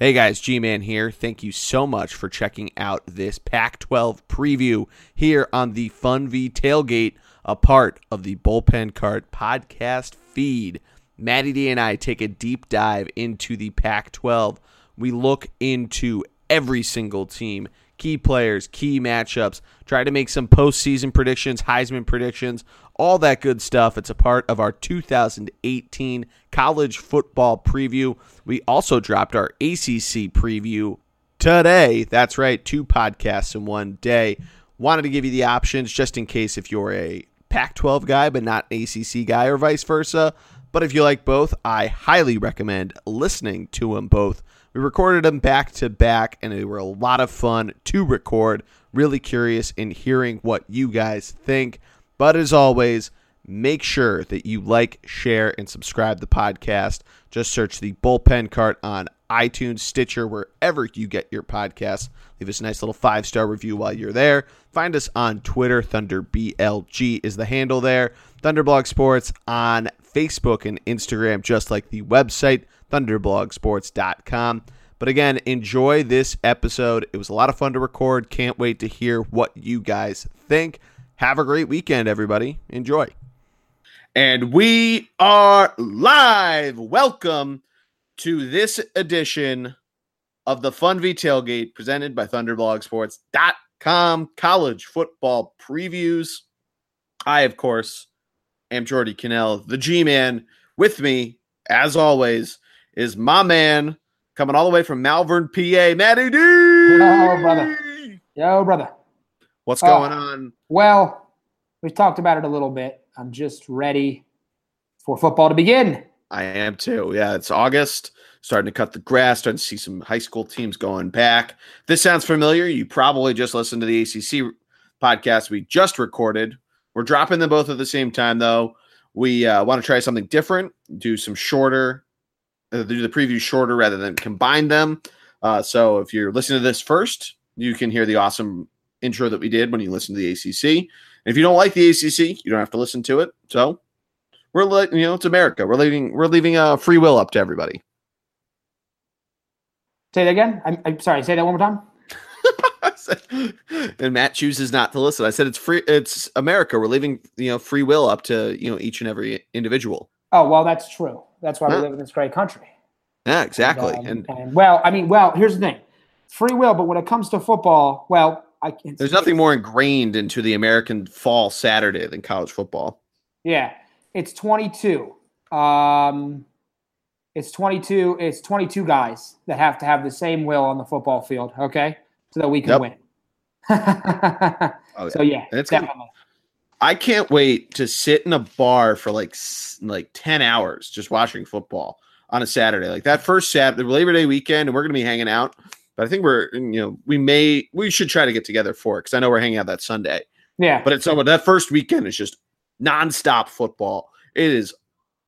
Hey guys, G Man here. Thank you so much for checking out this Pac 12 preview here on the Funvee Tailgate, a part of the Bullpen Cart podcast feed. Maddie D and I take a deep dive into the Pac 12. We look into every single team, key players, key matchups, try to make some postseason predictions, Heisman predictions, all that good stuff. It's a part of our 2018 college football preview. We also dropped our ACC preview today. That's right, two podcasts in one day. Wanted to give you the options just in case if you're a Pac 12 guy but not ACC guy or vice versa. But if you like both, I highly recommend listening to them both. We recorded them back to back, and they were a lot of fun to record. Really curious in hearing what you guys think. But as always, make sure that you like, share, and subscribe the podcast. Just search the Bullpen Cart on iTunes, Stitcher, wherever you get your podcasts. Leave us a nice little five star review while you're there. Find us on Twitter. Thunder BLG is the handle there. Thunderblog Sports on Facebook and Instagram, just like the website, thunderblogsports.com. But again, enjoy this episode. It was a lot of fun to record. Can't wait to hear what you guys think. Have a great weekend, everybody. Enjoy. And we are live. Welcome to this edition of the Funvee Tailgate presented by ThunderblogSports.com college football previews. I, of course, am Geordie Connell, the G Man. With me, as always, is my man coming all the way from Malvern, PA, Matty D. Yo, brother. Yo, brother. What's going uh, on? Well, we've talked about it a little bit. I'm just ready for football to begin. I am too. Yeah, it's August. Starting to cut the grass, starting to see some high school teams going back. This sounds familiar. You probably just listened to the ACC podcast we just recorded. We're dropping them both at the same time, though. We uh, want to try something different, do some shorter, uh, do the preview shorter rather than combine them. Uh, so if you're listening to this first, you can hear the awesome intro that we did when you listen to the ACC. And if you don't like the ACC, you don't have to listen to it. So we're like, you know, it's America. We're leaving, we're leaving a uh, free will up to everybody. Say that again. I'm, I'm sorry. Say that one more time. and Matt chooses not to listen. I said it's free. It's America. We're leaving, you know, free will up to you know each and every individual. Oh well, that's true. That's why we live in this great country. Yeah, exactly. And, um, and, and, well, I mean, well, here's the thing: free will. But when it comes to football, well, I can't. There's nothing more ingrained into the American fall Saturday than college football. Yeah, it's 22. Um, it's 22. It's 22 guys that have to have the same will on the football field. Okay, so that we can yep. win. oh, yeah. So yeah, it's definitely. Gonna, I can't wait to sit in a bar for like like 10 hours just watching football on a Saturday. Like that first Saturday, Labor Day weekend, and we're gonna be hanging out. But I think we're you know, we may we should try to get together for it because I know we're hanging out that Sunday. Yeah. But it's so that first weekend is just nonstop football. It is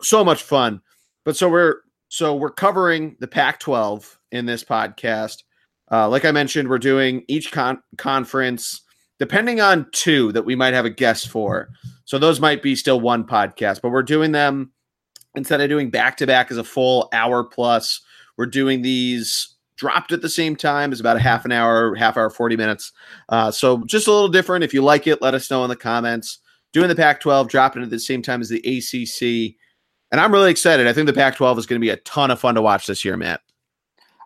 so much fun. But so we're so we're covering the Pac-12 in this podcast. Uh, like I mentioned, we're doing each con- conference depending on two that we might have a guest for. So those might be still one podcast, but we're doing them instead of doing back to back as a full hour plus. We're doing these dropped at the same time is about a half an hour, half hour, 40 minutes. Uh, so just a little different. If you like it, let us know in the comments. Doing the Pac 12, dropping at the same time as the ACC. And I'm really excited. I think the Pac 12 is going to be a ton of fun to watch this year, Matt.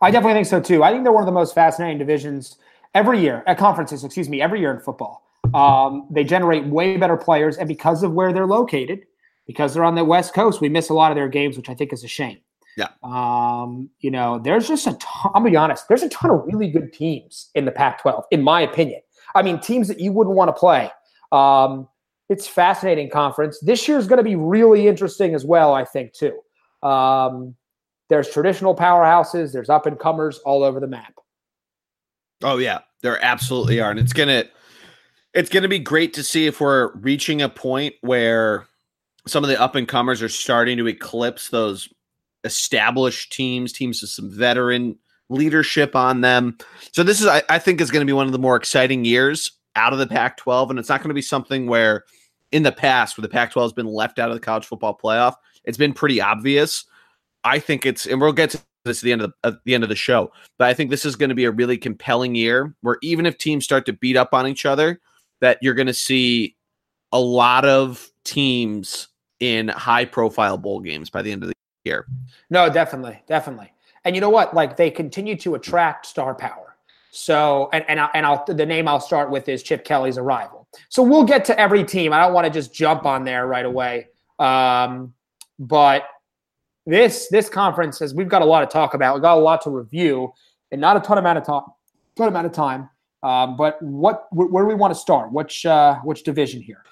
I definitely think so too. I think they're one of the most fascinating divisions every year at conferences, excuse me, every year in football. Um, they generate way better players, and because of where they're located, because they're on the West Coast, we miss a lot of their games, which I think is a shame. Yeah. Um, you know, there's just a ton, I'll be honest, there's a ton of really good teams in the Pac 12, in my opinion. I mean, teams that you wouldn't want to play. Um, it's fascinating conference. This year is going to be really interesting as well, I think, too. Um, there's traditional powerhouses, there's up and comers all over the map. Oh yeah, there absolutely are, and it's gonna it's gonna be great to see if we're reaching a point where some of the up and comers are starting to eclipse those established teams, teams with some veteran leadership on them. So this is, I, I think, is going to be one of the more exciting years out of the Pac-12, and it's not going to be something where in the past, where the Pac-12 has been left out of the college football playoff, it's been pretty obvious. I think it's, and we'll get to this at the end of the, the end of the show. But I think this is going to be a really compelling year where even if teams start to beat up on each other, that you're going to see a lot of teams in high profile bowl games by the end of the year. No, definitely, definitely. And you know what? Like they continue to attract star power. So, and and, I, and I'll the name I'll start with is Chip Kelly's arrival. So we'll get to every team. I don't want to just jump on there right away. Um, but this this conference is we've got a lot to talk about. We've got a lot to review, and not a ton amount of time. Ton amount of time. Um, but what where do we want to start? Which uh, which division here?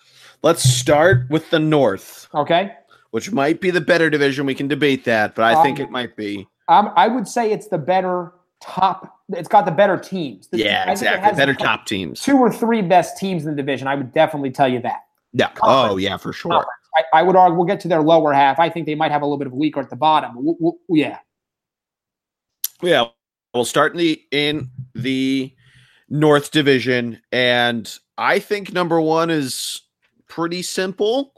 Let's start with the North. Okay. Which might be the better division. We can debate that, but I um, think it might be. Um, I would say it's the better top. It's got the better teams. The, yeah, exactly. Better top teams. Two or three best teams in the division. I would definitely tell you that. Yeah. Conference. Oh, yeah, for sure. I, I, would argue we'll get to their lower half. I think they might have a little bit of a weaker at the bottom. We'll, we'll, yeah. Yeah. We'll start in the in the North Division, and I think number one is pretty simple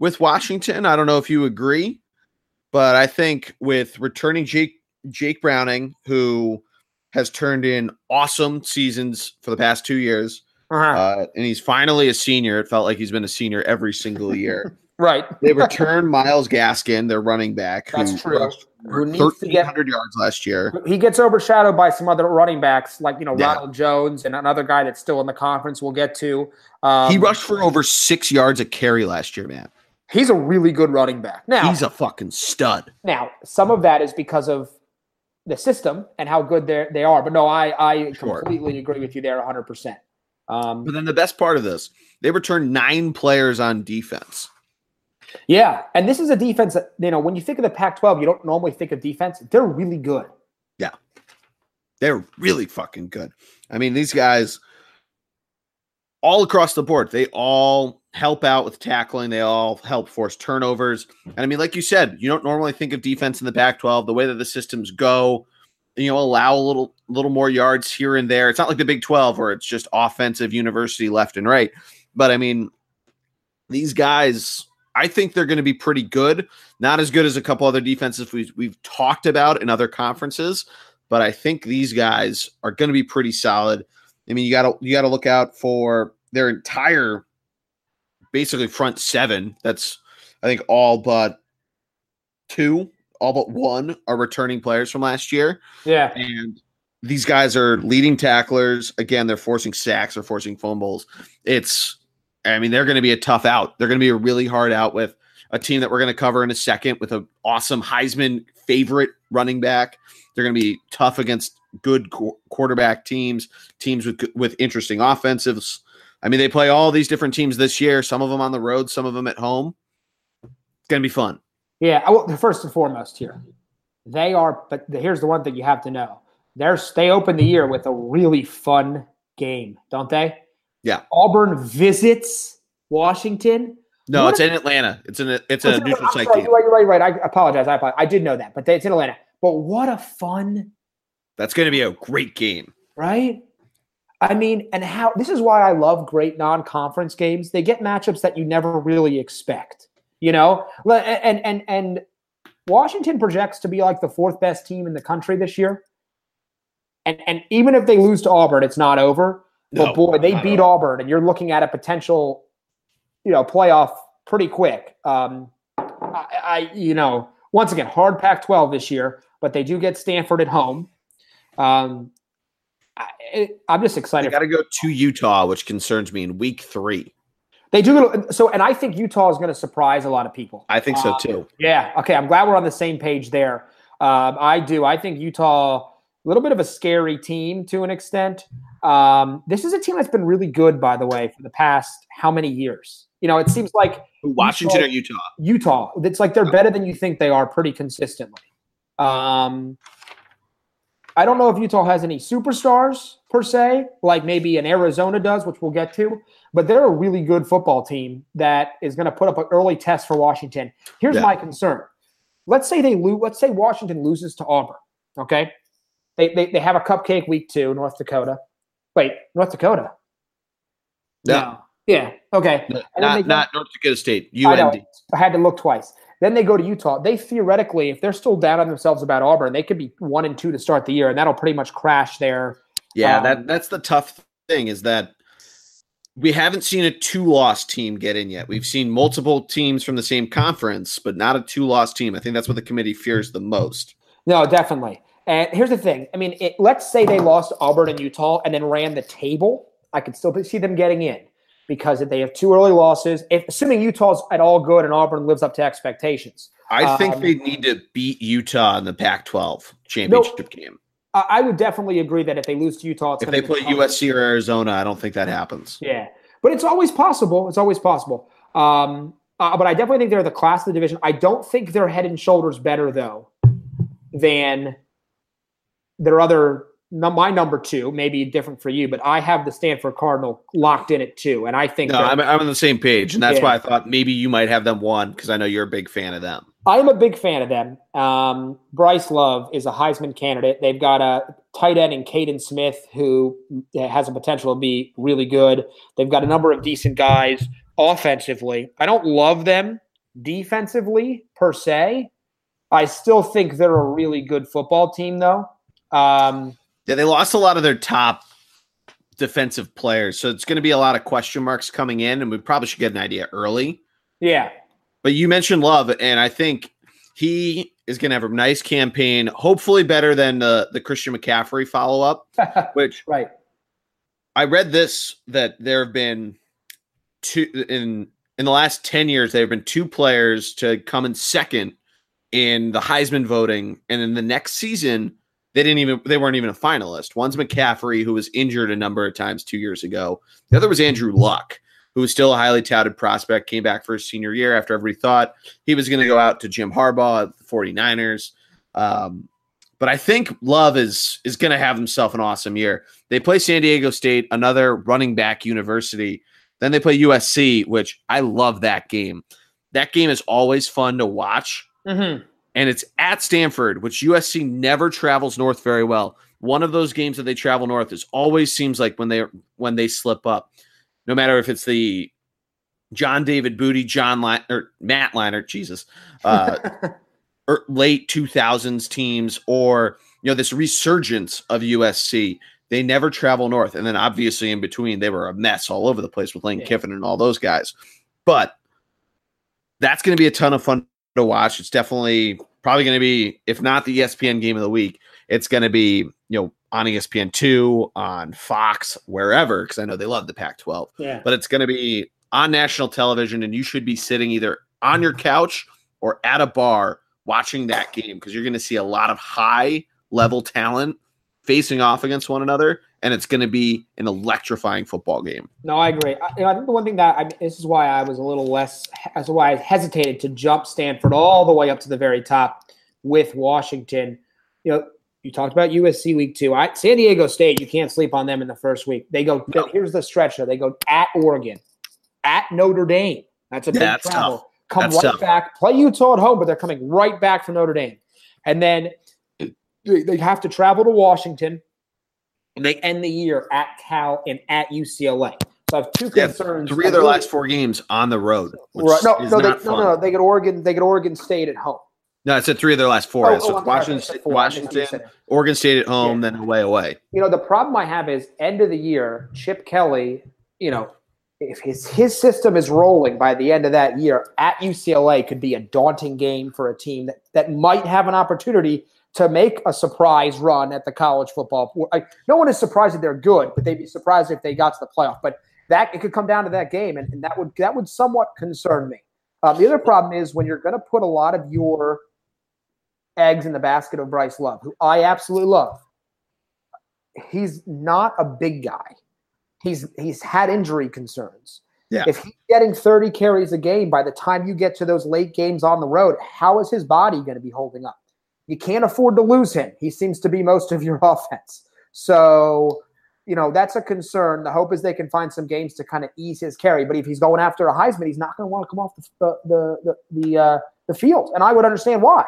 with Washington. I don't know if you agree, but I think with returning Jake Jake Browning, who has turned in awesome seasons for the past two years, uh-huh. uh, and he's finally a senior. It felt like he's been a senior every single year. Right. They return Myles Gaskin, their running back. That's true. Who needs to get hundred yards last year. He gets overshadowed by some other running backs, like you know yeah. Ronald Jones and another guy that's still in the conference. We'll get to. Um, he rushed for over six yards a carry last year, man. He's a really good running back. Now he's a fucking stud. Now some of that is because of the system and how good they they are. But no, I I sure. completely agree with you there, hundred percent. Um, but then the best part of this, they returned nine players on defense. Yeah, and this is a defense that you know when you think of the Pac-12, you don't normally think of defense. They're really good. Yeah, they're really fucking good. I mean, these guys all across the board, they all help out with tackling. They all help force turnovers. And I mean, like you said, you don't normally think of defense in the Pac-12 the way that the systems go. You know, allow a little little more yards here and there. It's not like the Big 12 where it's just offensive university left and right. But I mean, these guys I think they're going to be pretty good. Not as good as a couple other defenses we've, we've talked about in other conferences, but I think these guys are going to be pretty solid. I mean, you got to you got to look out for their entire basically front seven. That's I think all but two, all but one are returning players from last year. Yeah. And these guys are leading tacklers. Again, they're forcing sacks or forcing fumbles. It's I mean, they're going to be a tough out. They're going to be a really hard out with a team that we're going to cover in a second with an awesome Heisman favorite running back. They're going to be tough against good qu- quarterback teams, teams with with interesting offensives. I mean, they play all these different teams this year. Some of them on the road, some of them at home. It's going to be fun. Yeah, well, first and foremost here, they are. But here's the one thing you have to know: they're they open the year with a really fun game, don't they? Yeah. Auburn visits Washington. No, what it's a, in Atlanta. It's in a, it's a neutral site sorry, Right, you're right, right. I apologize. I apologize. I did know that, but it's in Atlanta. But what a fun. That's going to be a great game. Right? I mean, and how this is why I love great non-conference games. They get matchups that you never really expect. You know? And and and Washington projects to be like the fourth best team in the country this year. And and even if they lose to Auburn, it's not over. But no, boy, they beat Auburn, and you're looking at a potential, you know, playoff pretty quick. Um, I, I, you know, once again, hard Pac-12 this year, but they do get Stanford at home. Um, I, am just excited. I Got to go to Utah, which concerns me in week three. They do so, and I think Utah is going to surprise a lot of people. I think so um, too. yeah. Okay. I'm glad we're on the same page there. Um, I do. I think Utah, a little bit of a scary team to an extent. Um, this is a team that's been really good, by the way, for the past how many years? You know, it seems like Washington Utah, or Utah. Utah. It's like they're better than you think they are pretty consistently. Um, I don't know if Utah has any superstars per se, like maybe an Arizona does, which we'll get to, but they're a really good football team that is going to put up an early test for Washington. Here's yeah. my concern. Let's say they lose, let's say Washington loses to Auburn. Okay. They, they, they have a cupcake week two, North Dakota. Wait, North Dakota. No. no. Yeah. Okay. No, not, not North Dakota State. UND. I, I, had to look twice. Then they go to Utah. They theoretically, if they're still down on themselves about Auburn, they could be one and two to start the year, and that'll pretty much crash their. Yeah, um, that that's the tough thing is that we haven't seen a two-loss team get in yet. We've seen multiple teams from the same conference, but not a two-loss team. I think that's what the committee fears the most. No, definitely. And here's the thing. I mean, it, let's say they lost Auburn and Utah and then ran the table. I could still see them getting in because if they have two early losses, if assuming Utah's at all good and Auburn lives up to expectations. I think um, they need to beat Utah in the Pac-12 championship no, game. I would definitely agree that if they lose to Utah, it's if they play USC or Arizona, I don't think that happens. Yeah, but it's always possible. It's always possible. Um, uh, but I definitely think they're the class of the division. I don't think they're head and shoulders better though than their other my number two, maybe different for you, but I have the Stanford Cardinal locked in at two, and I think no, I'm, I'm on the same page, and that's yeah. why I thought maybe you might have them one because I know you're a big fan of them. I'm a big fan of them. Um, Bryce Love is a Heisman candidate. They've got a tight end in Kaden Smith who has a potential to be really good. They've got a number of decent guys offensively. I don't love them defensively per se. I still think they're a really good football team, though. Um, yeah, they lost a lot of their top defensive players, so it's going to be a lot of question marks coming in, and we probably should get an idea early. Yeah, but you mentioned Love, and I think he is going to have a nice campaign, hopefully better than the the Christian McCaffrey follow up. which right, I read this that there have been two in in the last ten years. There have been two players to come in second in the Heisman voting, and in the next season they didn't even they weren't even a finalist. One's McCaffrey, who was injured a number of times two years ago. The other was Andrew Luck, who was still a highly touted prospect, came back for his senior year after everybody thought he was going to go out to Jim Harbaugh at the 49ers. Um, but I think Love is is going to have himself an awesome year. They play San Diego State, another running back university. Then they play USC, which I love that game. That game is always fun to watch. Mm-hmm and it's at Stanford, which USC never travels north very well. One of those games that they travel north is always seems like when they when they slip up, no matter if it's the John David Booty, John Line or Matt Leinart, Jesus, uh, or late two thousands teams, or you know this resurgence of USC. They never travel north, and then obviously in between they were a mess all over the place with Lane yeah. Kiffin and all those guys. But that's going to be a ton of fun to watch. It's definitely probably going to be, if not the ESPN game of the week, it's going to be, you know, on ESPN two, on Fox, wherever, because I know they love the Pac 12. Yeah. But it's going to be on national television, and you should be sitting either on your couch or at a bar watching that game because you're going to see a lot of high level talent facing off against one another and it's going to be an electrifying football game. No, I agree. I, you know, I think the one thing that I, this is why I was a little less, that's why I hesitated to jump Stanford all the way up to the very top with Washington. You know, you talked about USC week two. I, San Diego State, you can't sleep on them in the first week. They go, no. here's the stretch though. They go at Oregon, at Notre Dame. That's a big yeah, travel. Tough. Come that's right tough. back, play Utah at home, but they're coming right back from Notre Dame. And then they have to travel to Washington they end the year at Cal and at UCLA. So I have two concerns. Three of their last four games on the road. Right. No, no, they, no, no, They get Oregon. They get Oregon State at home. No, I said three of their last four. Oh, so oh, Washington, State, Washington, Oregon State at home, yeah. then away, away. You know, the problem I have is end of the year, Chip Kelly, you know, if his, his system is rolling by the end of that year at UCLA could be a daunting game for a team that, that might have an opportunity to make a surprise run at the college football. No one is surprised that they're good, but they'd be surprised if they got to the playoff. But that it could come down to that game, and, and that would that would somewhat concern me. Um, the other problem is when you're going to put a lot of your eggs in the basket of Bryce Love, who I absolutely love. He's not a big guy. He's he's had injury concerns. Yeah. If he's getting 30 carries a game by the time you get to those late games on the road, how is his body going to be holding up? You can't afford to lose him. He seems to be most of your offense. So, you know, that's a concern. The hope is they can find some games to kind of ease his carry. But if he's going after a Heisman, he's not going to want to come off the the the the, uh, the field, and I would understand why.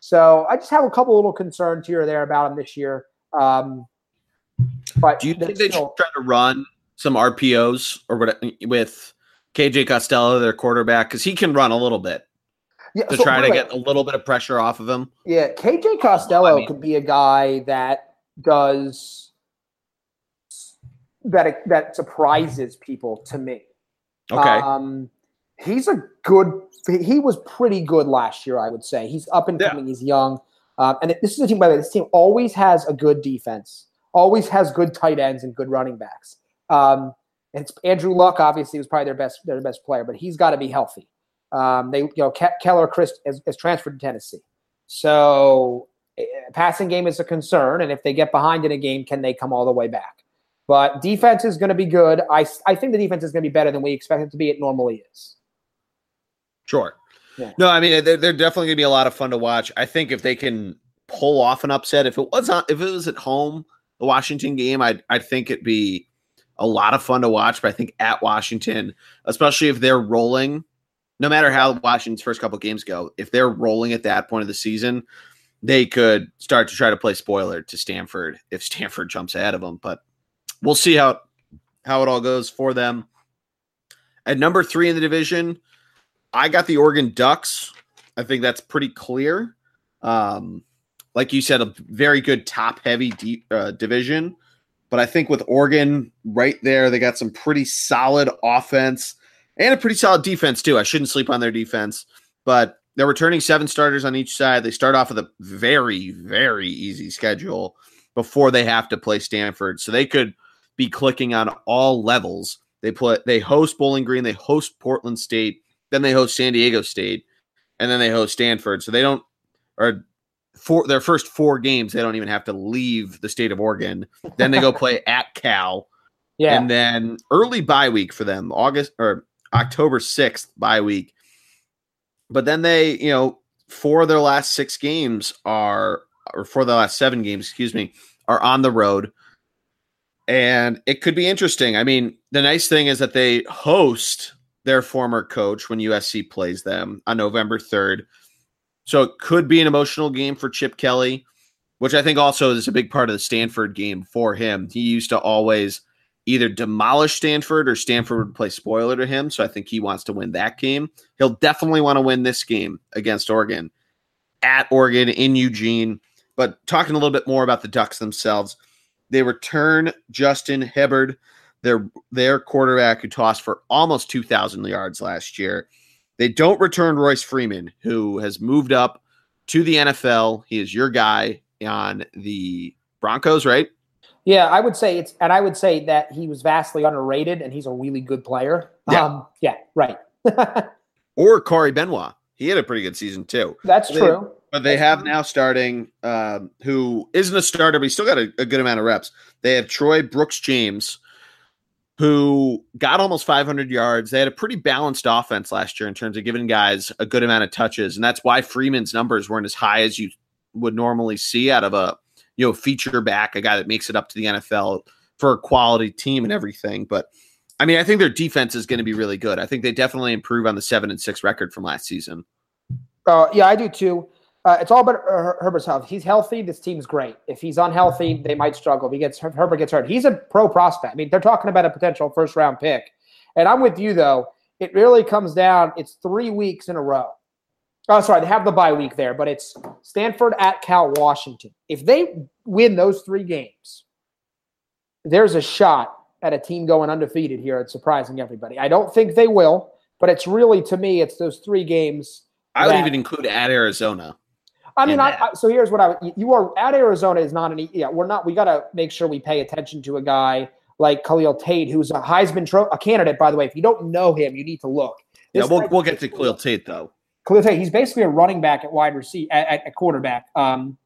So I just have a couple little concerns here or there about him this year. Um, but do you think they should try to run some RPOs or what with KJ Costello, their quarterback, because he can run a little bit? Yeah, to so, try to get a little bit of pressure off of him. Yeah, KJ Costello I mean- could be a guy that does that that surprises people to me. Okay. Um, he's a good. He was pretty good last year, I would say. He's up and Yeah. coming. He's young, um, and this is a team. By the way, this team always has a good defense, always has good tight ends and good running backs. Um, and it's Andrew Luck, obviously, was probably their best their best player, but he's got to be healthy. Um, they, you know, Ke- Keller Chryst is, is transferred to Tennessee, so eh, passing game is a concern. And if they get behind in a game, can they come all the way back? But defense is going to be good. I, I think the defense is going to be better than we expect it to be. It normally is. Sure. Yeah. No, I mean they're, they're definitely going to be a lot of fun to watch. I think if they can pull off an upset, if it was on, if it was at home, the Washington game, I I think it'd be a lot of fun to watch. But I think at Washington, especially if they're rolling, no matter how Washington's first couple games go, if they're rolling at that point of the season, they could start to try to play spoiler to Stanford if Stanford jumps ahead of them. But we'll see how how it all goes for them. At number three in the division, I got the Oregon Ducks. I think that's pretty clear. Um, like you said, a very good top heavy deep, uh, division. But I think with Oregon right there, they got some pretty solid offense and a pretty solid defense, too. I shouldn't sleep on their defense, but they're returning seven starters on each side. They start off with a very, very easy schedule before they have to play Stanford. So they could be clicking on all levels. They play they host Bowling Green, they host Portland State, then they host San Diego State, and then they host Stanford. So they don't or for their first four games, they don't even have to leave the state of Oregon. Then they go play at Cal, Yeah. and then early bye week for them, August or October sixth bye week. But then they, you know, four of their last six games are, or for the last seven games, excuse me, are on the road. And it could be interesting. I mean, the nice thing is that they host their former coach when USC plays them on November 3rd. So it could be an emotional game for Chip Kelly, which I think also is a big part of the Stanford game for him. He used to always either demolish Stanford or Stanford would play spoiler to him. So I think he wants to win that game. He'll definitely want to win this game against Oregon at Oregon in Eugene. But talking a little bit more about the Ducks themselves, they return Justin Herbert, their their quarterback who tossed for almost 2,000 yards last year. They don't return Royce Freeman, who has moved up to the NFL. He is your guy on the Broncos, right? Yeah, I would say it's, and I would say that he was vastly underrated, and he's a really good player. Yeah. Um, yeah, right. Or Corey Benoit. He had a pretty good season too. That's They- true. But they have now starting um, who isn't a starter, but he still got a, a good amount of reps. They have Troy Brooks James, who got almost 500 yards. They had a pretty balanced offense last year in terms of giving guys a good amount of touches, and that's why Freeman's numbers weren't as high as you would normally see out of a you know feature back, a guy that makes it up to the NFL for a quality team and everything. But I mean, I think their defense is going to be really good. I think they definitely improve on the seven and six record from last season. Uh, yeah, I do too. Uh, it's all about Her- Herbert's health. He's healthy, this team's great. If he's unhealthy, they might struggle. If he gets Herbert gets hurt, he's a pro prospect. I mean, they're talking about a potential first round pick. And I'm with you though. It really comes down. It's three weeks in a row. Oh, sorry, they have the bye week there, but it's Stanford at Cal Washington. If they win those three games, there's a shot at a team going undefeated here and surprising everybody. I don't think they will, but it's really to me, it's those three games. I would even include at Arizona. I mean, I. I, so here's what I would. You are at Arizona is not an. Yeah, we're not. We got to make sure we pay attention to a guy like Khalil Tate, who's a Heisman tro- a candidate. By the way, if you don't know him, you need to look. Yeah, we'll, we'll get to Khalil Tate though. Khalil Tate. He's basically a running back at wide receiver at, at, at quarterback. Um,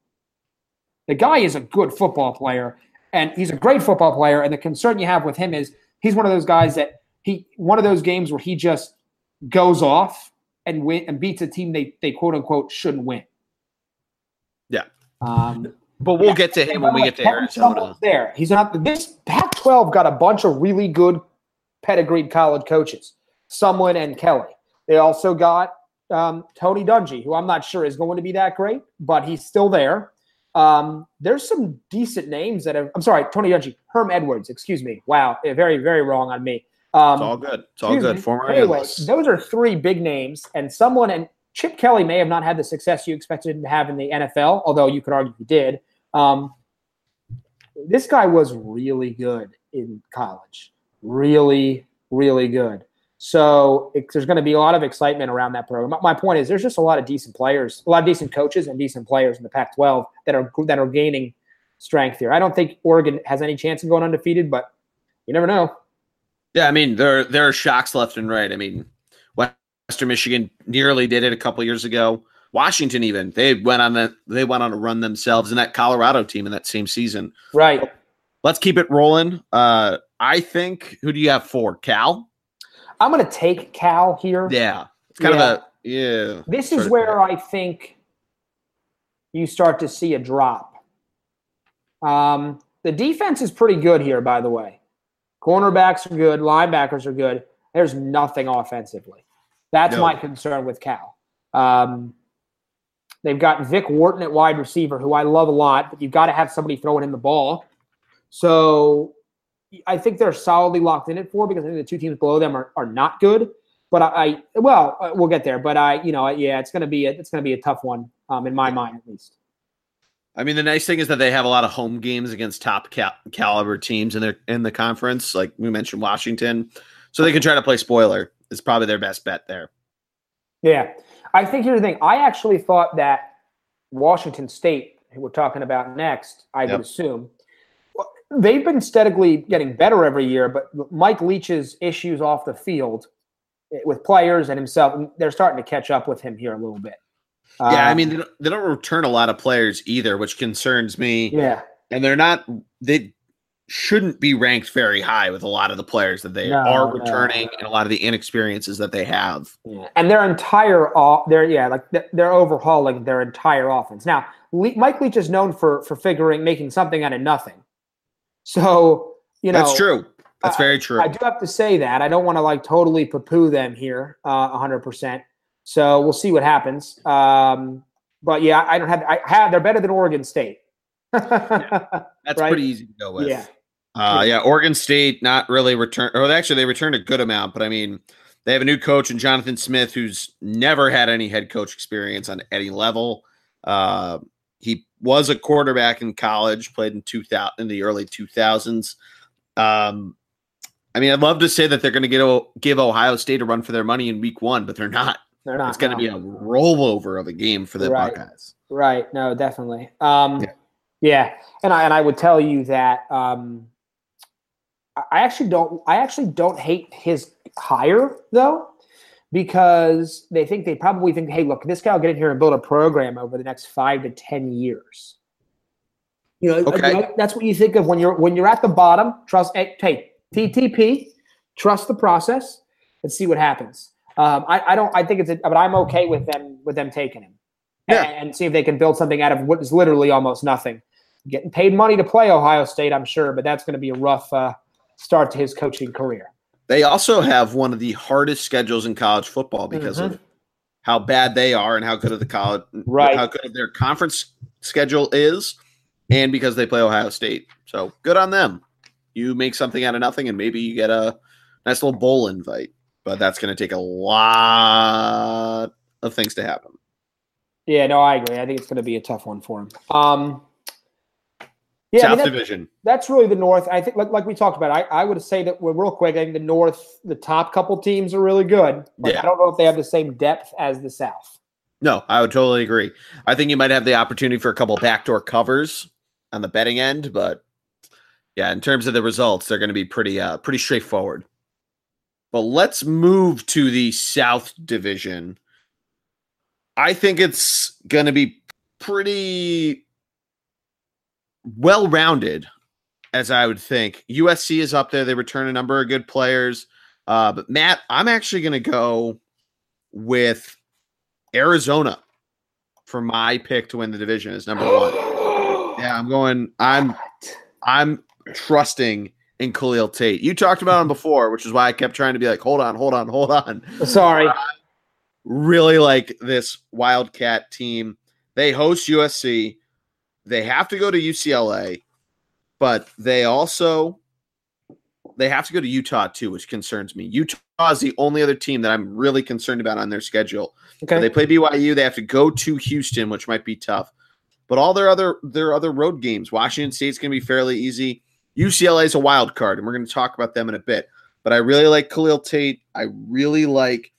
the guy is a good football player, and he's a great football player. And the concern you have with him is he's one of those guys that he one of those games where he just goes off and win and beats a team they they quote unquote shouldn't win. Yeah. Um, But we'll get to him when we get to Arizona. There, he's not. This Pac-12 got a bunch of really good pedigreed college coaches, Sumlin and Kelly. They also got um, Tony Dungy, who I'm not sure is going to be that great, but he's still there. Um, there's some decent names that have. I'm sorry, Tony Dungy, Herm Edwards. Excuse me. Wow, eh, very very wrong on me. Um, It's all good. It's all good. me. Former Anyway, analyst. those are three big names, and Sumlin and Chip Kelly may have not had the success you expected him to have in the NFL, although you could argue he did. Um, this guy was really good in college, really, really good. So it, there's going to be a lot of excitement around that program. My, my point is, there's just a lot of decent players, a lot of decent coaches, and decent players in the Pac-12 that are that are gaining strength here. I don't think Oregon has any chance of going undefeated, but you never know. Yeah, I mean there there are shocks left and right. I mean, Western Michigan nearly did it a couple years ago. Washington even they went on the they went on a run themselves, and that Colorado team in that same season. Right. Let's keep it rolling. Uh, I think who do you have for Cal? I'm going to take Cal here. Yeah, it's kind Yeah. of a yeah. This is where I think you start to see a drop. Um, the defense is pretty good here, by the way. Cornerbacks are good, linebackers are good. There's nothing offensively. That's No. my concern with Cal. Um, they've got Vic Wharton at wide receiver, who I love a lot, but you've got to have somebody throwing him the ball. So I think they're solidly locked in at four because I think the two teams below them are, are not good. But I, I well, uh, we'll get there. But I, you know, yeah, it's gonna be a, it's gonna be a tough one um, in my mind at least. I mean, the nice thing is that they have a lot of home games against top cal- caliber teams in their in the conference. Like we mentioned, Washington, so they can try to play spoiler. It's probably their best bet there. Yeah, I think here's the thing. I actually thought that Washington State, who we're talking about next, I Yep. would assume, they've been steadily getting better every year. But Mike Leach's issues off the field eh, with players and himself, they're starting to catch up with him here a little bit. yeah, I Um, mean, they don't, they don't return a lot of players either, which concerns me. yeah, And they're not they shouldn't be ranked very high with a lot of the players that they No, are returning no. and a lot of the inexperiences that they have. Yeah. And their entire, off, they're yeah, like they're overhauling their entire offense. Now, Le- Mike Leach is known for for figuring making something out of nothing. So you know That's true. That's very true. I do have to say that I don't want to like totally poo-poo them here, uh, hundred percent. So we'll see what happens. Um, but yeah, I don't have. I have. They're better than Oregon State. That's right? pretty easy to go with. Yeah. Uh, yeah, Oregon State not really return. Or actually, they returned a good amount, but I mean, they have a new coach and Jonathan Smith, who's never had any head coach experience on any level. Uh, he was a quarterback in college, played in two thousand in the early two thousands. Um, I mean, I'd love to say that they're going to get give Ohio State a run for their money in Week One, but they're not. They're not. It's going to no. be a rollover of a game for the Right. Buckeyes. Right. No, definitely. Um, Yeah. yeah. And I and I would tell you that um, I- actually don't. I actually don't hate his hire though, because they think they probably think, hey, look, this guy will get in here and build a program over the next five to ten years. You know, Okay. that- that's what you think of when you're when you're at the bottom. Trust, hey, hey, TTP, trust the process, and see what happens. Um, I, I don't. I think it's, a, but I'm okay with them with them taking him Yeah. and, and see if they can build something out of what is literally almost nothing. Getting paid money to play Ohio State, I'm sure, but that's going to be a rough uh, start to his coaching career. They also have one of the hardest schedules in college football because Mhm. of how bad they are and how good of the college, Right. how good of their conference schedule is, and because they play Ohio State. So good on them. You make something out of nothing, and maybe you get a nice little bowl invite. But that's going to take a lot of things to happen. Yeah, no, I agree. I think it's going to be a tough one for him. Um, yeah, I South mean, that- Division. that's really the North. I think, like, like we talked about, I, I would say that we're real quick. I think the North, the top couple teams are really good. But Yeah. I don't know if they have the same depth as the South. No, I would totally agree. I think you might have the opportunity for a couple backdoor covers on the betting end, but yeah, in terms of the results, they're going to be pretty uh pretty straightforward. But let's move to the South Division. I think it's going to be pretty well rounded, as I would think. USC is up there; they return a number of good players. Uh, but Matt, I'm actually going to go with Arizona for my pick to win the division is number one. Yeah, I'm going. I'm I'm trusting in Khalil Tate. You talked about him before, which is why I kept trying to be like, hold on, hold on, hold on. Sorry. Really like this Wildcat team. They host USC. They have to go to UCLA, but they also they have to go to Utah too, which concerns me. Utah is the only other team that I'm really concerned about on their schedule. Okay. They play BYU. They have to go to Houston, which might be tough. But all their other their other road games, Washington State's going to be fairly easy. UCLA is a wild card, and we're going to talk about them in a bit. But I really like Khalil Tate. I really like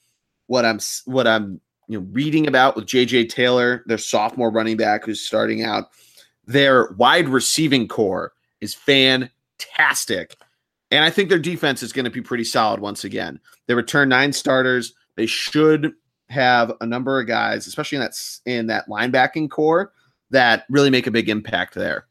what I'm what I'm you know reading about with JJ Taylor, their sophomore running back who's starting out. Their wide receiving core is fantastic. And I think their defense is going to be pretty solid once again. They return nine starters. They should have a number of guys, especially in that in that linebacking core, that really make a big impact there.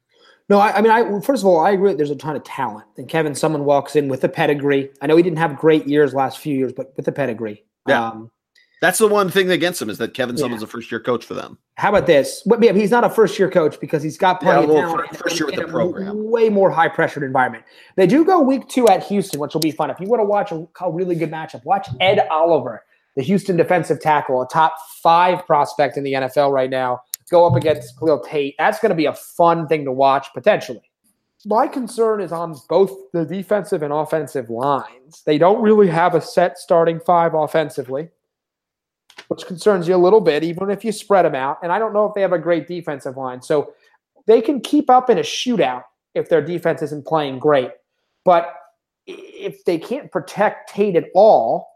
No, I, I mean, I first of all, I agree. There's a ton of talent, and Kevin Sumlin walks in with a pedigree. I know he didn't have great years last few years, but with a pedigree. Yeah. Um, that's the one thing against him is that Kevin Sumlin's yeah. a first year coach for them. How about this? But yeah, he's not a first year coach because he's got plenty yeah, well, of talent. First year with the program, way more high pressured environment. They do go week two at Houston, which will be fun. If you want to watch a, a really good matchup, watch Ed Oliver, the Houston defensive tackle, a top five prospect in the NFL right now, go up against Khalil Tate. That's going to be a fun thing to watch potentially. My concern is on both the defensive and offensive lines. They don't really have a set starting five offensively which concerns you a little bit, even if you spread them out. And I don't know if they have a great defensive line. So they can keep up in a shootout if their defense isn't playing great. But if they can't protect Tate at all,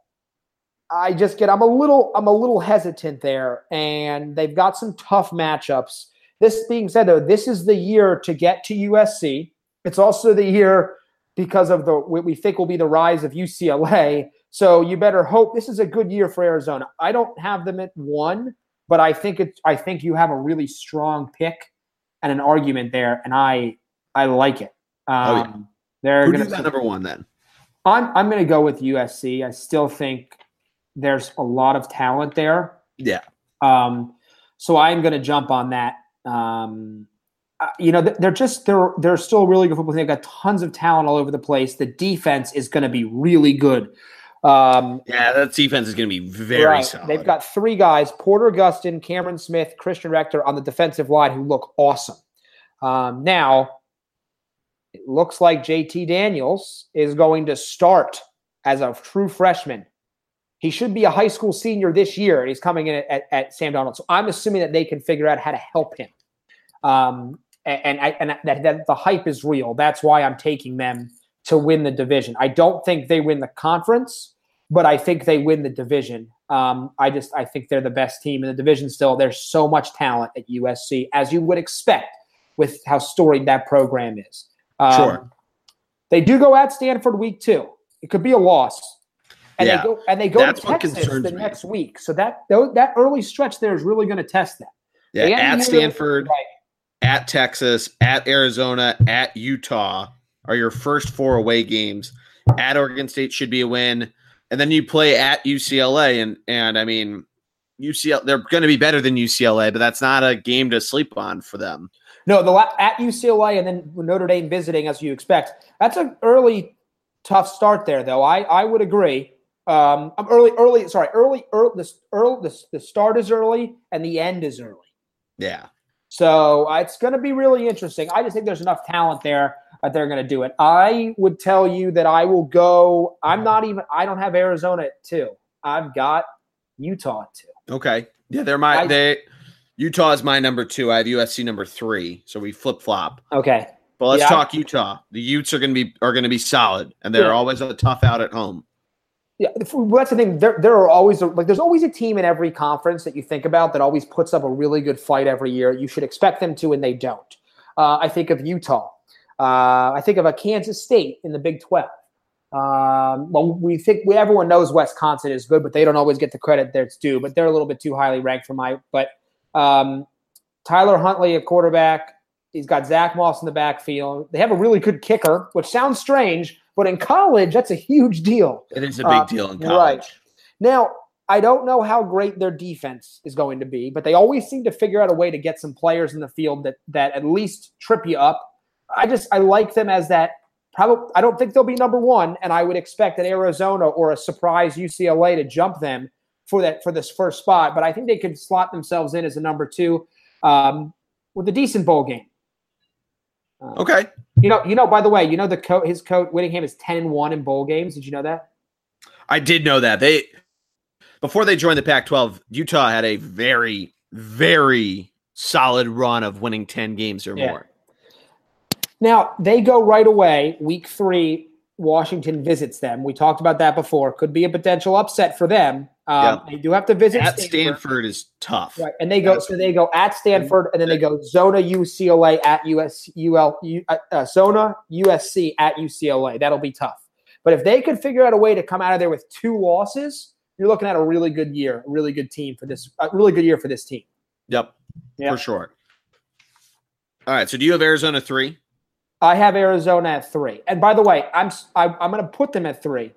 I just get I'm a little I'm a little hesitant there. And they've got some tough matchups. This being said, though, this is the year to get to USC. It's also the year because of the what we think will be the rise of UCLA so you better hope this is a good year for Arizona. I don't have them at one, but I think it. I think you have a really strong pick and an argument there, and I I like it. Um, oh, yeah. Um, they're Who gonna, do you got number one then? I'm I'm going to go with USC. I still think there's a lot of talent there. Yeah. Um, so I'm going to jump on that. Um, uh, you know, they're just they're they're still really good football. team. They've got tons of talent all over the place. The defense is going to be really good. Um, yeah, that defense is going to be very right. solid. They've got three guys: Porter Gustin, Cameron Smith, Christian Rector on the defensive line who look awesome. Um, now, it looks like JT Daniels is going to start as a true freshman. He should be a high school senior this year, and he's coming in at, at, at Sam Darnold. So I'm assuming that they can figure out how to help him. Um, and, and, and that, that the hype is real. That's why I'm taking them to win the division. I don't think they win the conference but I think they win the division. Um, I just I think they're the best team in the division still. There's so much talent at USC, as you would expect with how storied that program is. Um, sure. They do go at Stanford week two. It could be a loss. And yeah. they go and they go That's to Texas the me. next week. So that that early stretch there is really going to test that. Yeah, at Stanford, right. at Texas, at Arizona, at Utah are your first four away games. At Oregon State should be a win and then you play at UCLA, and and I mean, UCLA they're going to be better than UCLA, but that's not a game to sleep on for them. No, the at UCLA and then Notre Dame visiting, as you expect. That's an early tough start there, though. I I would agree. Um, I'm early, early. Sorry, early, early. This early. The, the start is early and the end is early. Yeah. So uh, it's going to be really interesting. I just think there's enough talent there that they're going to do it. I would tell you that I will go. I'm not even. I don't have Arizona at two. I've got Utah at two. Okay. Yeah, they're my. I, they Utah is my number two. I have USC number three. So we flip flop. Okay. But let's yeah, talk I, Utah. The Utes are going to be are going to be solid, and they're yeah. always a tough out at home. Yeah, that's the thing. There, there are always like there's always a team in every conference that you think about that always puts up a really good fight every year. You should expect them to, and they don't. Uh, I think of Utah. Uh, I think of a Kansas State in the Big Twelve. Um, well, we think we everyone knows Wisconsin is good, but they don't always get the credit that's due. But they're a little bit too highly ranked for my. But um, Tyler Huntley, a quarterback, he's got Zach Moss in the backfield. They have a really good kicker, which sounds strange but in college, that's a huge deal. It is a big uh, deal in college. Right. Now, I don't know how great their defense is going to be, but they always seem to figure out a way to get some players in the field that that at least trip you up. I just I like them as that probably I don't think they'll be number one, and I would expect that Arizona or a surprise UCLA to jump them for that for this first spot. But I think they could slot themselves in as a number two um, with a decent bowl game. Uh, okay. You know, you know. By the way, you know the coat. His coach Whittingham is ten and one in bowl games. Did you know that? I did know that they before they joined the Pac-12. Utah had a very, very solid run of winning ten games or Yeah. more. Now they go right away. Week three, Washington visits them. We talked about that before. Could be a potential upset for them. Um, They do have to visit At Stanford is tough. Right, and they go. So they go at Stanford, and then they go Zona UCLA at US UL uh, uh, Zona USC at UCLA. That'll be tough. But if they could figure out a way to come out of there with two losses, you're looking at a really good year, a really good team for this, a really good year for this team. Yep, Yep. for sure. All right. So do you have Arizona three? I have Arizona at three, and by the way, I'm I, am i am going to put them at three,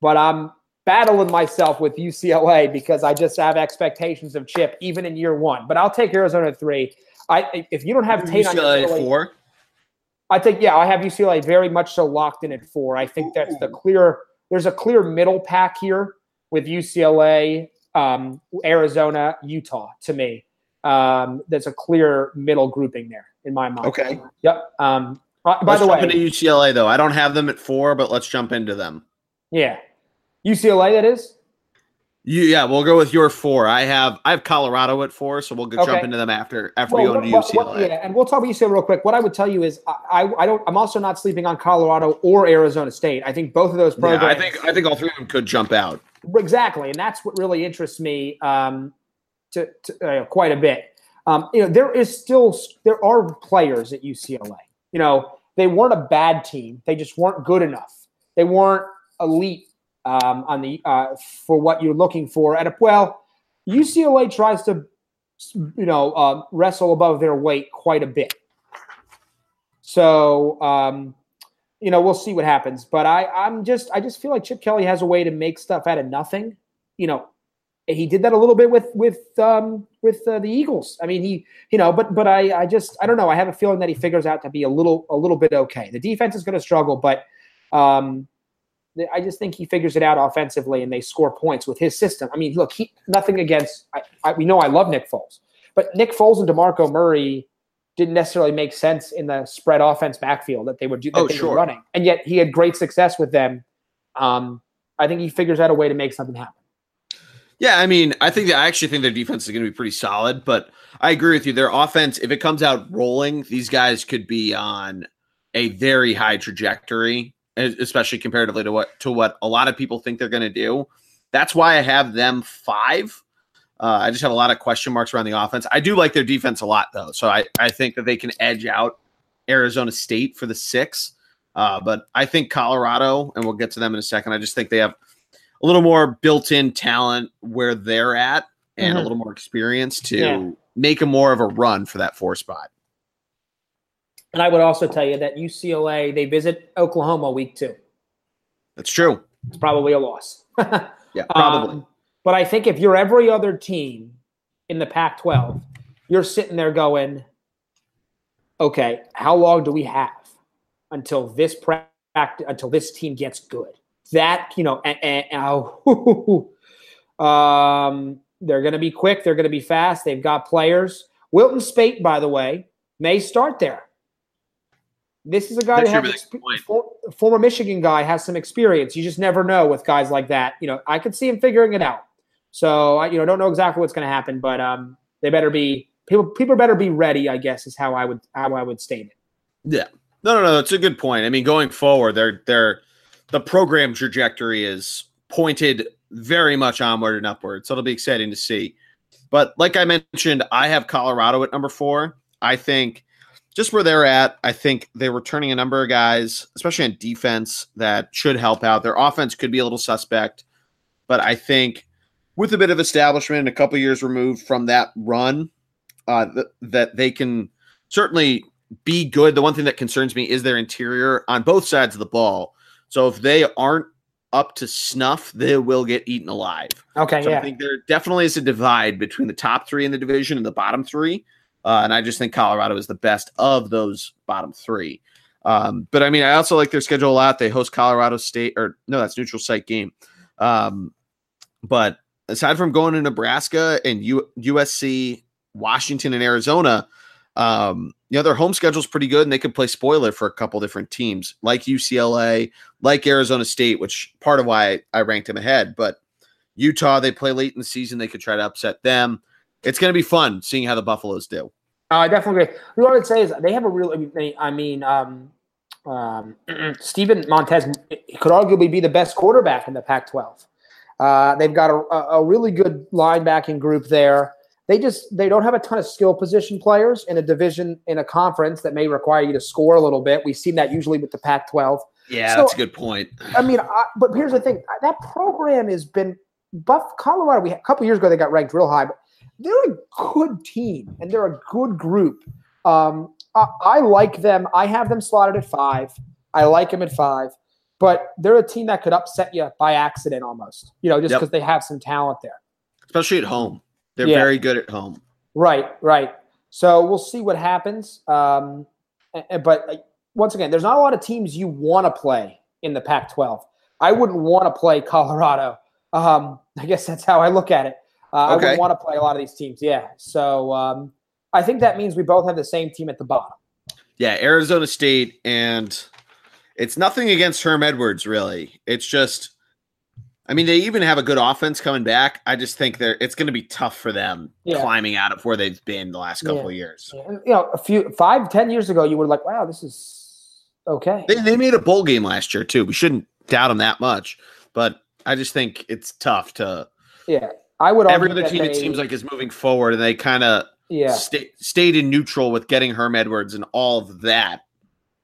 but I'm battling myself with UCLA because I just have expectations of Chip even in year one. But I'll take Arizona at three. I if you don't have Tate on UCLA at four. I think yeah, I have UCLA very much so locked in at four. I think that's the clear. There's a clear middle pack here with UCLA, um, Arizona, Utah. To me, um, there's a clear middle grouping there in my mind. Okay. Yep. Um, by the jump way, into UCLA though. I don't have them at four, but let's jump into them. yeah, UCLA. That is. You, yeah, we'll go with your four. I have I have Colorado at four, so we'll go jump into them after after Well, we go into what- UCLA. what- yeah, and we'll talk about UCLA real quick. What I would tell you is, I, I, I don't. I'm also not sleeping on Colorado or Arizona State. I think both of those programs. Yeah. I think I think all three of them could jump out. Exactly, and that's what really interests me um, to, to uh, quite a bit. Um, you know, there is still there are players at UCLA. You know, they weren't a bad team; they just weren't good enough. They weren't elite um, on the uh, for what you're looking for. At a well, UCLA tries to you know uh, wrestle above their weight quite a bit. So um, you know, we'll see what happens. But I, I'm just, I just feel like Chip Kelly has a way to make stuff out of nothing. You know, he did that a little bit with with um, with uh, the Eagles. I mean, he, you know, but but I, I just, I don't know. I have a feeling that he figures out to be a little, a little bit okay. The defense is going to struggle, but um, I just think he figures it out offensively, and they score points with his system. I mean, look, he nothing against. I, I, we know I love Nick Foles, but Nick Foles and Demarco Murray didn't necessarily make sense in the spread offense backfield that they would do that Oh, they sure. were running, and yet he had great success with them. Um, I think he figures out a way to make something happen. Yeah, I mean, I think that I actually think their defense is going to be pretty solid, but I agree with you. Their offense, if it comes out rolling, these guys could be on a very high trajectory, especially comparatively to what to what a lot of people think they're going to do. That's why I have them five. Uh, I just have a lot of question marks around the offense. I do like their defense a lot, though, so I, I think that they can edge out Arizona State for the six. Uh, but I think Colorado, and we'll get to them in a second. I just think they have a little more built-in talent where they're at and a Mhm. little more experience to Yeah. make a more of a run for that four spot. And I would also tell you that UCLA they visit Oklahoma week two. That's true. It's probably a loss. Yeah, probably. Um, but I think if you're every other team in the Pac 12, you're sitting there going, okay, how long do we have until this practice, until this team gets good? That, you know, and, and, oh, um, they're going to be quick. They're going to be fast. They've got players. Wilton Speight, by the way, may start there. This is a guy that has big expe- point. for- former Michigan guy has some experience. You just never know with guys like that. You know, I could see him figuring it out. So I, you know, don't know exactly what's going to happen, but um, they better be people. People better be ready. I guess is how I would how I would state it. Yeah. No, no, no. That's a good point. I mean, going forward, they're they're the program trajectory is pointed very much onward and upward. So it'll be exciting to see. But like I mentioned, I have Colorado at number four. I think just where they're at, I think they're returning a number of guys, especially on defense, that should help out. Their offense could be a little suspect, but I think with a bit of establishment, and a couple years removed from that run, uh, th- that they can certainly be good. The one thing that concerns me is their interior on both sides of the ball. So if they aren't up to snuff, they will get eaten alive. Okay, So I think there definitely is a divide between the top three in the division and the bottom three. Uh, and I just think Colorado is the best of those bottom three. Um, but I mean, I also like their schedule a lot. They host Colorado State, or no, that's neutral site game. Um, but aside from going to Nebraska and U- USC, Washington, and Arizona, um, you know, their home schedule's pretty good and they could play spoiler for a couple different teams like UCLA, like Arizona State, which part of why I ranked them ahead. But Utah, they play late in the season. They could try to upset them. It's going to be fun seeing how the Buffaloes do. Uh, I definitely agree. What I would say is they have a real, I mean, um, um, Steven Montez could arguably be the best quarterback in the Pac 12. Uh, they've got a, a really good linebacking group there they just they don't have a ton of skill position players in a division in a conference that may require you to score a little bit. We've seen that usually with the Pac-12. Yeah, so, that's a good point. I mean, I, but here's the thing: that program has been Buff Colorado. We a couple years ago they got ranked real high, but they're a good team and they're a good group. Um, I, I like them. I have them slotted at five. I like them at five, but they're a team that could upset you by accident almost. You know, just because yep. they have some talent there, especially at home. They're yeah. very good at home. Right, right. So we'll see what happens. Um, but uh, once again, there's not a lot of teams you want to play in the Pac-12. I wouldn't want to play Colorado. Um, I guess that's how I look at it. Uh, okay. I wouldn't want to play a lot of these teams. Yeah. So um, I think that means we both have the same team at the bottom. Yeah, Arizona State, and it's nothing against Herm Edwards, really. It's just I mean, they even have a good offense coming back. I just think they're it's going to be tough for them yeah. climbing out of where they've been the last couple yeah. of years. Yeah. You know, a few five, ten years ago, you were like, "Wow, this is okay." They, they made a bowl game last year too. We shouldn't doubt them that much, but I just think it's tough to. Yeah, I would. Every other team, they, it seems like, is moving forward, and they kind of yeah stay, stayed in neutral with getting Herm Edwards and all of that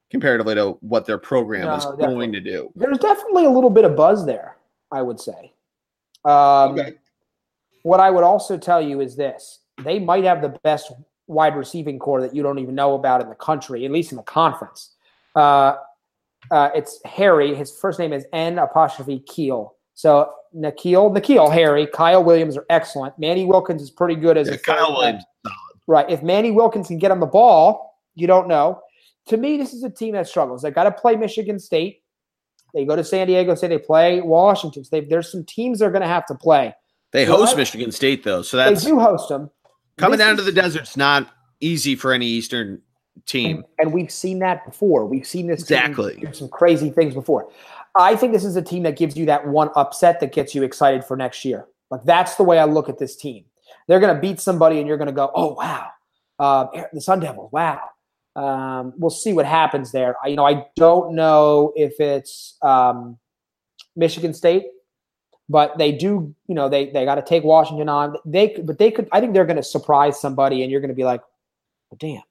comparatively to what their program no, is definitely. going to do. There's definitely a little bit of buzz there. I would say. Um, okay. What I would also tell you is this: they might have the best wide receiving corps that you don't even know about in the country, at least in the conference. Uh, uh, it's Harry. His first name is N apostrophe Keel. So N'Keal, N'Keal, Harry, Kyle Williams are excellent. Manny Wilkins is pretty good as yeah, a Kyle Williams. Right. If Manny Wilkins can get on the ball, you don't know. To me, this is a team that struggles. They got to play Michigan State. They go to San Diego, say they play Washington State. There's some teams they're going to have to play. They host Michigan State though, so that's they do host them. Coming this down is, to the desert's not easy for any Eastern team, and, and we've seen that before. We've seen this exactly do some crazy things before. I think this is a team that gives you that one upset that gets you excited for next year. Like that's the way I look at this team. They're going to beat somebody, and you're going to go, "Oh wow, uh, the Sun Devils, wow." Um, we'll see what happens there. I, you know, I don't know if it's um, Michigan State, but they do. You know, they they got to take Washington on. They but they could. I think they're going to surprise somebody, and you're going to be like, "Damn."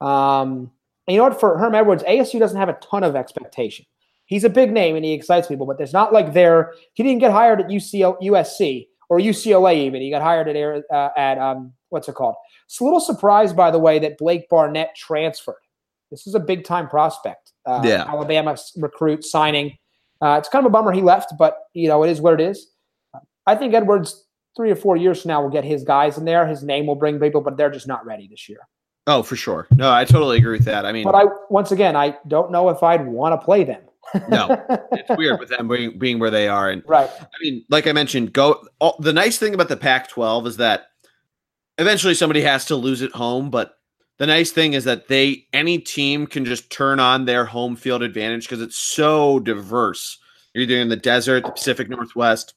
Um, and you know what? For Herm Edwards, ASU doesn't have a ton of expectation. He's a big name and he excites people, but there's not like there. He didn't get hired at UCL, USC or UCLA even. He got hired at uh, at um, what's it called? It's a little surprised, by the way, that Blake Barnett transferred. This is a big time prospect. Uh, yeah. Alabama recruit signing. Uh, it's kind of a bummer he left, but you know it is what it is. I think Edwards three or four years from now will get his guys in there. His name will bring people, but they're just not ready this year. Oh, for sure. No, I totally agree with that. I mean, but I once again, I don't know if I'd want to play them. no, it's weird with them being, being where they are, and right. I mean, like I mentioned, go. All, the nice thing about the Pac-12 is that eventually somebody has to lose at home, but the nice thing is that they any team can just turn on their home field advantage because it's so diverse. You're either in the desert, the Pacific Northwest,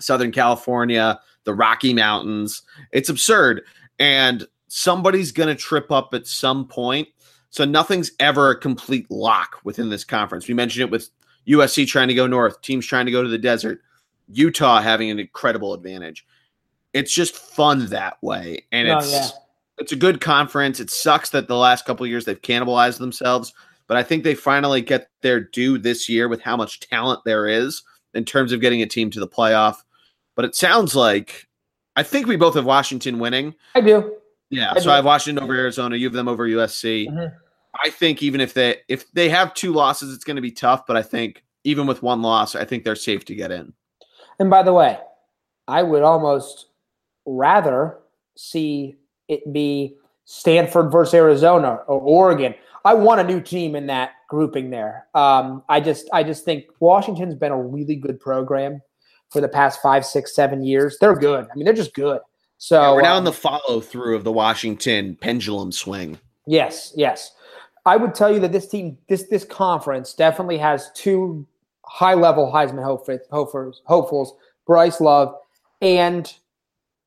Southern California, the Rocky Mountains. It's absurd. And somebody's going to trip up at some point. So nothing's ever a complete lock within this conference. We mentioned it with USC trying to go north, teams trying to go to the desert, Utah having an incredible advantage it's just fun that way, and oh, it's yeah. it's a good conference. It sucks that the last couple years they've cannibalized themselves, but I think they finally get their due this year with how much talent there is in terms of getting a team to the playoff. But it sounds like I think we both have Washington winning. I do. Yeah, I so do. I have Washington over Arizona. You have them over USC. Mm-hmm. I think even if they if they have two losses, it's going to be tough. But I think even with one loss, I think they're safe to get in. And by the way, I would almost rather see it be Stanford versus Arizona or Oregon. I want a new team in that grouping there. Um, I just I just think Washington's been a really good program for the past five, six, seven years. They're good. I mean, they're just good. So yeah, we're now um, in the follow through of the Washington pendulum swing. Yes, yes. I would tell you that this team, this this conference, definitely has two high level Heisman hopefuls, hopefuls, Bryce Love and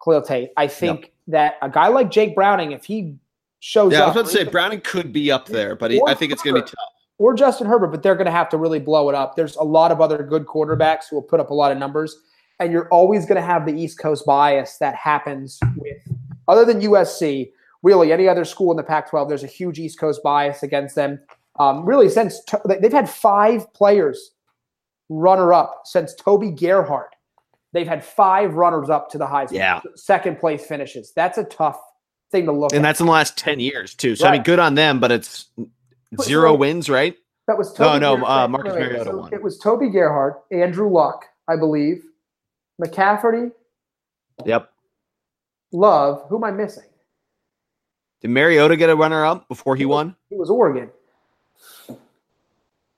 Khalil Tate. I think yep. that a guy like Jake Browning, if he shows yeah, up, I was about to say Browning could be up there, but he, I think it's going to be tough. Or Justin Herbert, but they're going to have to really blow it up. There's a lot of other good quarterbacks who will put up a lot of numbers, and you're always going to have the East Coast bias that happens with, other than USC, really any other school in the Pac-12. There's a huge East Coast bias against them. Um, really, since they've had five players runner up since Toby Gerhart. They've had five runners up to the Heisman. Yeah. Second place finishes. That's a tough thing to look and at. that's in the last 10 years, too. So, right. I mean, good on them, but it's zero wins, right? That was Toby no, no. Uh, Marcus Mariota so won. It was Toby Gerhart, Andrew Luck, I believe, McCafferty. Yep. Love. Who am I missing? Did Mariota get a runner up before he, he won? He was Oregon.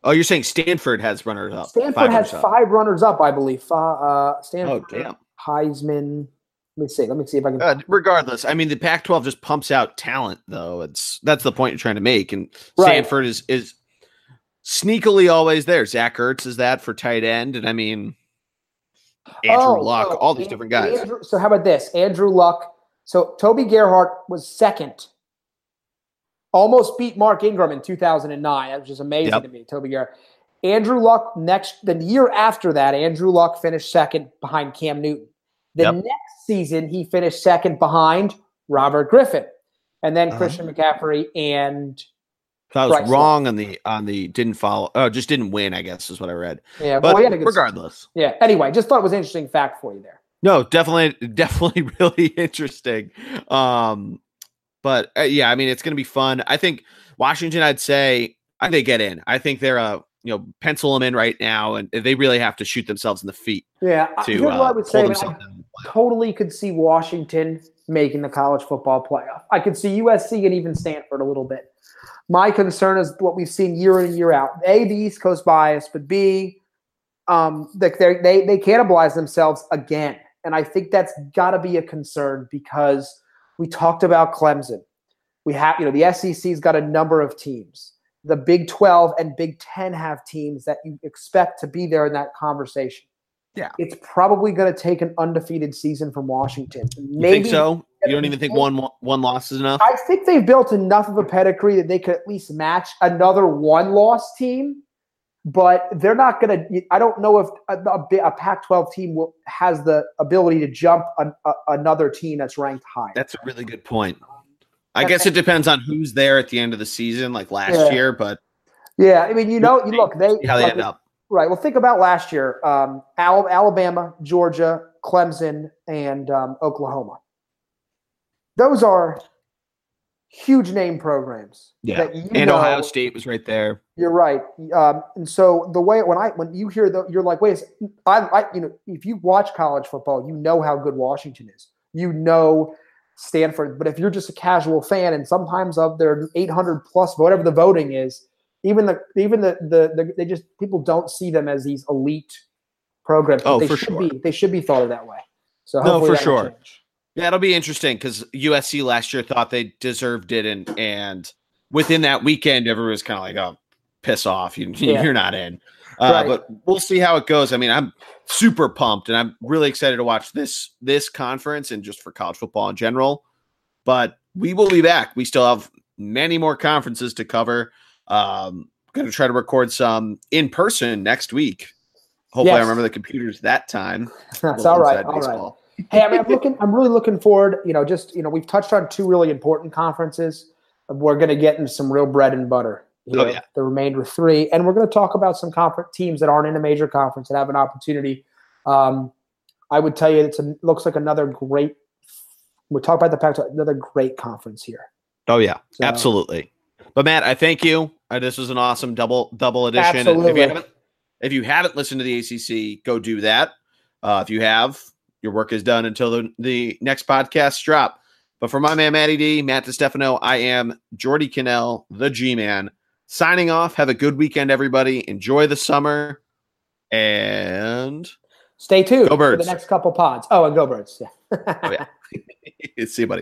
Oh, you're saying Stanford has runners up. Stanford has up. five runners up, I believe. Uh, Stanford, oh, damn. Heisman. Let me see. Let me see if I can. Uh, regardless, I mean, the Pac-12 just pumps out talent, though. It's that's the point you're trying to make, and right. Stanford is is sneakily always there. Zach Ertz is that for tight end, and I mean, Andrew oh, Luck, oh, all these Andrew, different guys. Andrew, so how about this? Andrew Luck. So Toby Gerhart was second almost beat Mark Ingram in 2009. That was just amazing yep. to me, Toby Garrett. Andrew Luck next the year after that, Andrew Luck finished second behind Cam Newton. The yep. next season, he finished second behind Robert Griffin, and then uh-huh. Christian McCaffrey and. So I was Bryce wrong on the on the didn't follow. Oh, just didn't win. I guess is what I read. Yeah, but well, regardless. Yeah. Anyway, just thought it was an interesting fact for you there. No, definitely, definitely, really interesting. Um, but uh, yeah, I mean, it's going to be fun. I think Washington, I'd say, I think they get in. I think they're a you know pencil them in right now, and they really have to shoot themselves in the feet. Yeah, to, here's uh, what I would say. I totally could see Washington making the college football playoff. I could see USC and even Stanford a little bit. My concern is what we've seen year in and year out. A, the East Coast bias, but B, um, they they they cannibalize themselves again, and I think that's got to be a concern because we talked about Clemson. We have, you know, the SEC's got a number of teams. The Big 12 and Big 10 have teams that you expect to be there in that conversation. Yeah. It's probably going to take an undefeated season from Washington. Maybe you think so? You don't even think one one loss is enough? I think they've built enough of a pedigree that they could at least match another one loss team but they're not going to. I don't know if a, a, a Pac-12 team will, has the ability to jump a, another team that's ranked high. That's a really good point. I guess it depends on who's there at the end of the season, like last yeah. year. But yeah, I mean, you know, you look they how they like, end up. Right. Well, think about last year: um, Alabama, Georgia, Clemson, and um, Oklahoma. Those are huge name programs. Yeah, and know, Ohio State was right there. You're right. Um, and so the way when I when you hear the, you're like, wait, I, I, you know, if you watch college football, you know how good Washington is. You know Stanford, but if you're just a casual fan, and sometimes of their 800 plus whatever the voting is, even the even the the, the they just people don't see them as these elite programs. Oh, they for should sure. Be, they should be thought of that way. So no, for sure. Yeah, it'll be interesting because USC last year thought they deserved it, and and within that weekend, everyone was kind of like, "Oh, piss off, you, yeah. you're not in." Uh, right. But we'll see how it goes. I mean, I'm super pumped, and I'm really excited to watch this this conference and just for college football in general. But we will be back. We still have many more conferences to cover. Um, going to try to record some in person next week. Hopefully, yes. I remember the computers that time. That's all right. All right hey, I mean, I'm looking. I'm really looking forward. You know, just you know, we've touched on two really important conferences. We're going to get into some real bread and butter. oh, yeah. The remainder three, and we're going to talk about some conference teams that aren't in a major conference that have an opportunity. Um, I would tell you, it looks like another great. we'll talk about the Pac, another great conference here. Oh yeah, so, absolutely. But Matt, I thank you. Uh, this was an awesome double double edition. Absolutely. If you haven't, if you haven't listened to the ACC, go do that. Uh, if you have, your work is done until the, the next podcast drop. But for my man, Matty D, Matt Destefano, I am Geordie Connell, the G Man, signing off. Have a good weekend, everybody. Enjoy the summer and stay tuned go birds. for the next couple pods. Oh, and go birds. Yeah. oh, yeah. See you, buddy.